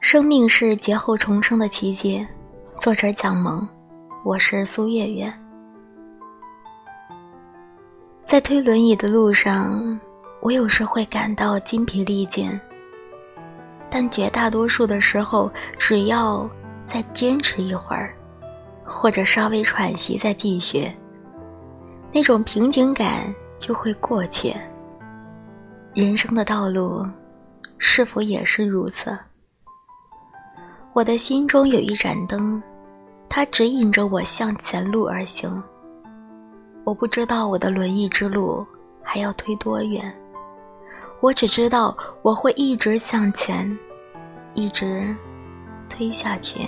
生命是劫后重生的奇迹，作者蒋萌，我是苏月月。在推轮椅的路上，我有时会感到筋疲力尽，但绝大多数的时候，只要再坚持一会儿，或者稍微喘息再继续，那种瓶颈感就会过去。人生的道路，是否也是如此？我的心中有一盏灯，它指引着我向前路而行。我不知道我的轮椅之路还要推多远，我只知道我会一直向前，一直推下去。